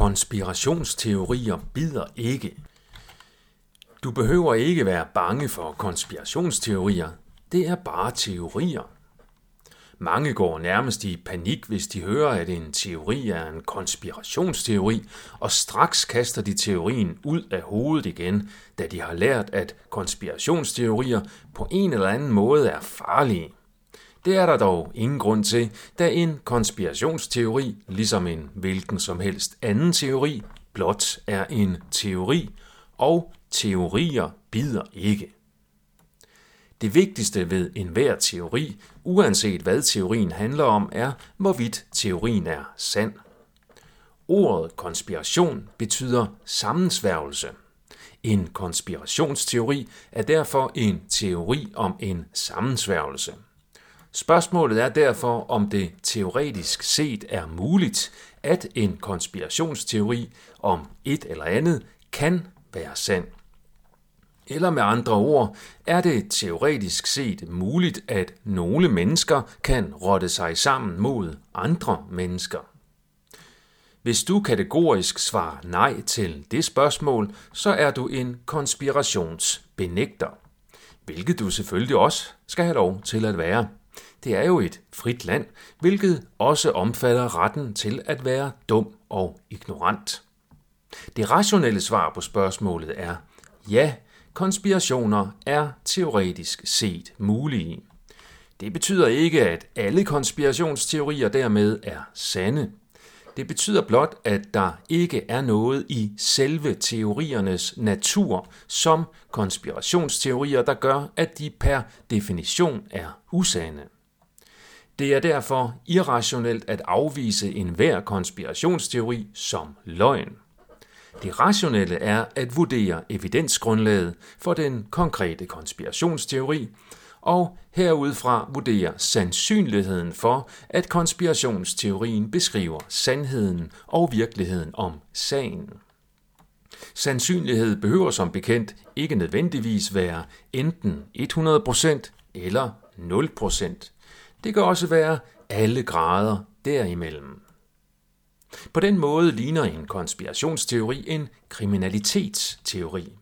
Konspirationsteorier bider ikke. Du behøver ikke være bange for konspirationsteorier. Det er bare teorier. Mange går nærmest i panik, hvis de hører, at en teori er en konspirationsteori, og straks kaster de teorien ud af hovedet igen, da de har lært, at konspirationsteorier på en eller anden måde er farlige. Det er der dog ingen grund til, da en konspirationsteori, ligesom en hvilken som helst anden teori, blot er en teori, og teorier bider ikke. Det vigtigste ved enhver teori, uanset hvad teorien handler om, er, hvorvidt teorien er sand. Ordet konspiration betyder sammensværgelse. En konspirationsteori er derfor en teori om en sammensværgelse. Spørgsmålet er derfor, om det teoretisk set er muligt, at en konspirationsteori om et eller andet kan være sand. Eller med andre ord, er det teoretisk set muligt, at nogle mennesker kan rotte sig sammen mod andre mennesker? Hvis du kategorisk svarer nej til det spørgsmål, så er du en konspirationsbenægter, hvilket du selvfølgelig også skal have lov til at være. Det er jo et frit land, hvilket også omfatter retten til at være dum og ignorant. Det rationelle svar på spørgsmålet er ja, konspirationer er teoretisk set mulige. Det betyder ikke, at alle konspirationsteorier dermed er sande. Det betyder blot, at der ikke er noget i selve teoriernes natur som konspirationsteorier, der gør, at de per definition er usande. Det er derfor irrationelt at afvise enhver konspirationsteori som løgn. Det rationelle er at vurdere evidensgrundlaget for den konkrete konspirationsteori, og herudfra vurdere sandsynligheden for, at konspirationsteorien beskriver sandheden og virkeligheden om sagen. Sandsynlighed behøver som bekendt ikke nødvendigvis være enten 100% eller 0%. Det kan også være alle grader derimellem. På den måde ligner en konspirationsteori en kriminalitetsteori.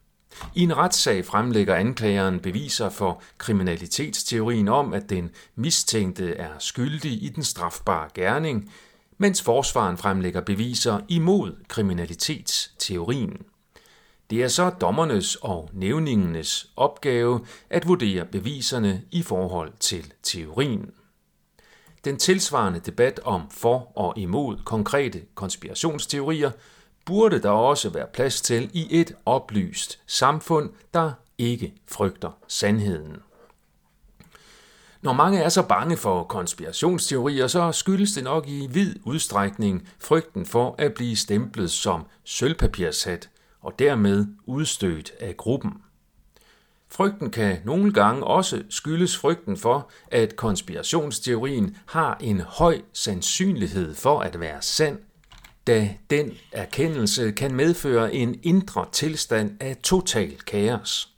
I en retssag fremlægger anklageren beviser for kriminalitetsteorien om, at den mistænkte er skyldig i den strafbare gerning, mens forsvaren fremlægger beviser imod kriminalitetsteorien. Det er så dommernes og nævningenes opgave at vurdere beviserne i forhold til teorien. Den tilsvarende debat om for og imod konkrete konspirationsteorier burde der også være plads til i et oplyst samfund, der ikke frygter sandheden. Når mange er så bange for konspirationsteorier, så skyldes det nok i vid udstrækning frygten for at blive stemplet som sølvpapirshat og dermed udstødt af gruppen. Frygten kan nogle gange også skyldes frygten for, at konspirationsteorien har en høj sandsynlighed for at være sand, da den erkendelse kan medføre en indre tilstand af total kaos.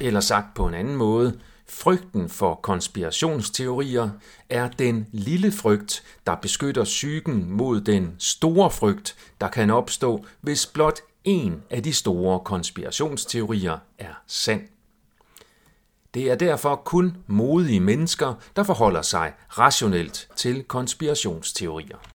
Eller sagt på en anden måde, frygten for konspirationsteorier er den lille frygt, der beskytter psyken mod den store frygt, der kan opstå, hvis blot en af de store konspirationsteorier er sand. Det er derfor kun modige mennesker, der forholder sig rationelt til konspirationsteorier.